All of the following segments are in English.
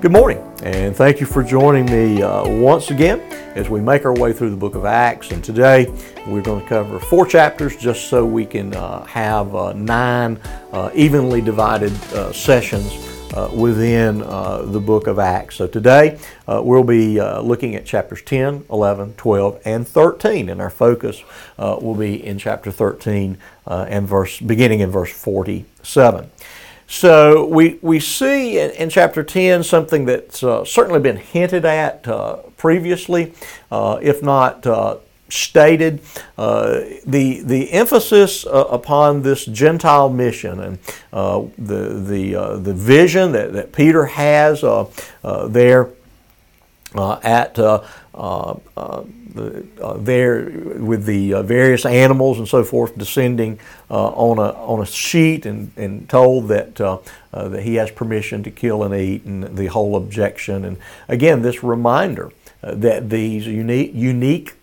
Good morning, and thank you for joining me uh, once again as we make our way through the book of Acts. And today we're going to cover four chapters just so we can uh, have uh, nine uh, evenly divided uh, sessions uh, within the book of Acts. So today we'll be looking at chapters 10, 11, 12, and 13, and our focus will be in chapter 13 and verse beginning in verse 47. So we, we see in, in chapter 10 something that's uh, certainly been hinted at uh, previously, uh, if not uh, stated. Uh, the, the emphasis uh, upon this Gentile mission and the, the, the vision that, that Peter has there at uh, there with the uh, various animals and so forth descending uh, on a on a sheet and, and told that uh, uh, that he has permission to kill and eat and the whole objection. And again this reminder uh, that these unique unique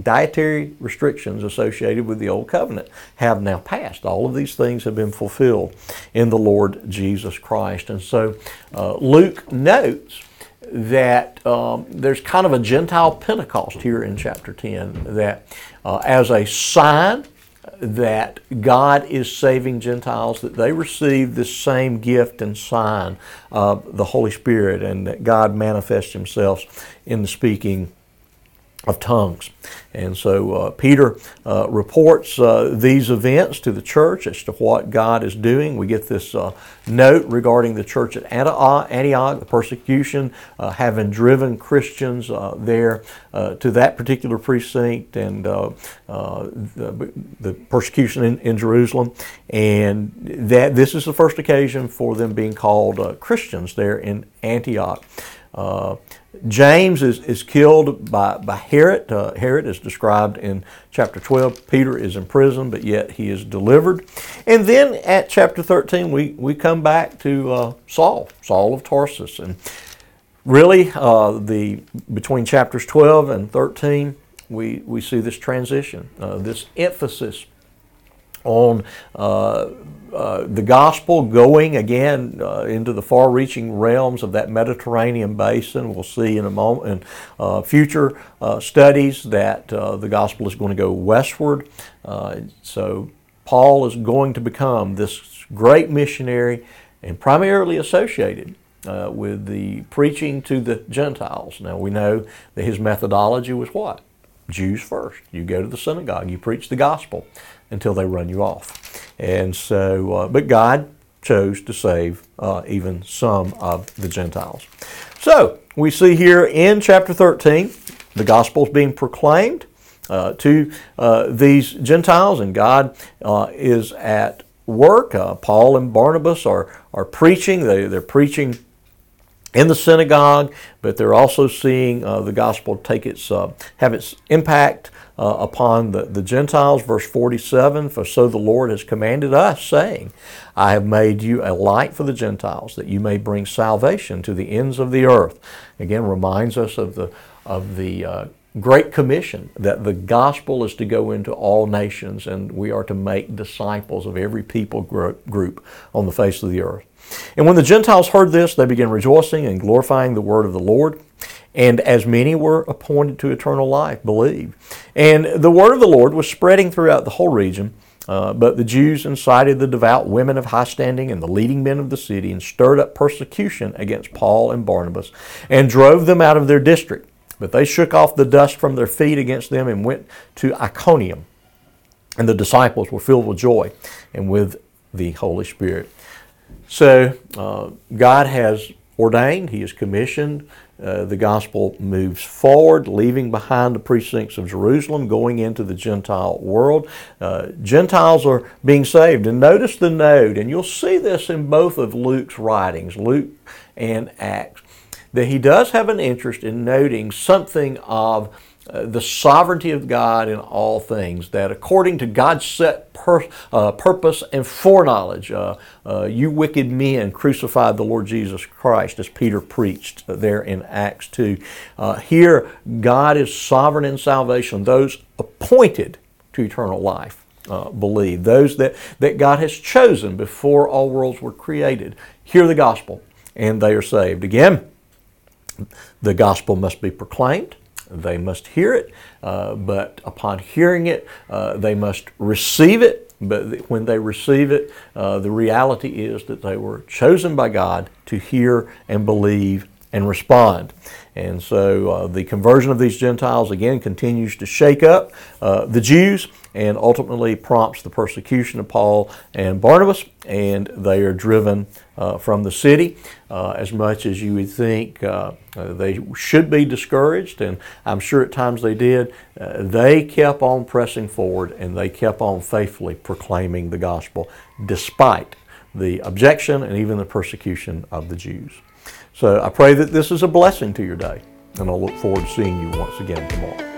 dietary restrictions associated with the old covenant have now passed. All of these things have been fulfilled in the Lord Jesus Christ. And so Luke notes that um, there's kind of a Gentile Pentecost here in chapter 10, that uh, as a sign that God is saving Gentiles, that they receive this same gift and sign of the Holy Spirit, and that God manifests Himself in the speaking of tongues. And so uh, Peter uh, reports uh, these events to the church as to what God is doing. We get this uh, note regarding the church at Antioch, the persecution uh, having driven Christians uh, there to that particular precinct and the, the, persecution in, in, Jerusalem. And that this is the first occasion for them being called Christians there in Antioch. James is, is killed by, by Herod. Uh, Herod is described in chapter 12. Peter is in prison, but yet he is delivered. And then at chapter 13, we, we come back to uh, Saul, Saul of Tarsus. And really, uh, the between chapters 12 and 13, we, we see this transition, uh, this emphasis on uh, uh, the gospel going again uh, into the far reaching realms of that Mediterranean basin. We'll see in a moment in uh, future uh, studies that uh, the gospel is going to go westward. so Paul is going to become this great missionary and primarily associated with the preaching to the Gentiles. Now we know that his methodology was what? Jews first. You go to the synagogue, you preach the gospel until they run you off. And so, uh, but God chose to save uh, even some of the Gentiles. So we see here in chapter 13, the gospel is being proclaimed uh, to uh, these Gentiles, and God uh, is at work. Uh, Paul and Barnabas are, are preaching. They, they're preaching in the synagogue, but they're also seeing uh, the gospel take its uh, have its impact uh, upon the, the Gentiles. Verse 47 For so the Lord has commanded us, saying, I have made you a light for the Gentiles, that you may bring salvation to the ends of the earth. Again, reminds us of the, of the uh, Great Commission that the gospel is to go into all nations and we are to make disciples of every people group on the face of the earth. And when the Gentiles heard this, they began rejoicing and glorifying the word of the Lord. And as many were appointed to eternal life, believed. And the word of the Lord was spreading throughout the whole region. Uh, but the Jews incited the devout women of high standing and the leading men of the city and stirred up persecution against Paul and Barnabas and drove them out of their district. But they shook off the dust from their feet against them and went to Iconium. And the disciples were filled with joy and with the Holy Spirit. So uh, God has ordained, He has commissioned. Uh, the gospel moves forward, leaving behind the precincts of Jerusalem, going into the Gentile world. Uh, Gentiles are being saved. And notice the note, and you'll see this in both of Luke's writings, Luke and Acts, that he does have an interest in noting something of uh, the sovereignty of God in all things, that according to God's set per, uh, purpose and foreknowledge, uh, uh, you wicked men crucified the Lord Jesus Christ, as Peter preached there in Acts 2. Uh, here, God is sovereign in salvation, those appointed to eternal life. believe those that, that God has chosen before all worlds were created hear the gospel and they are saved. Again, the gospel must be proclaimed. They must hear it, uh, but upon hearing it, uh, they must receive it. But when they receive it, uh, the reality is that they were chosen by God to hear and believe and respond. And so uh, the conversion of these Gentiles again continues to shake up uh, the Jews and ultimately prompts the persecution of Paul and Barnabas, and they are driven uh, from the city. Uh, as much as you would think uh, uh, they should be discouraged, and I'm sure at times they did, they kept on pressing forward and they kept on faithfully proclaiming the gospel despite the objection and even the persecution of the Jews. So I pray that this is a blessing to your day, and I'll look forward to seeing you once again tomorrow.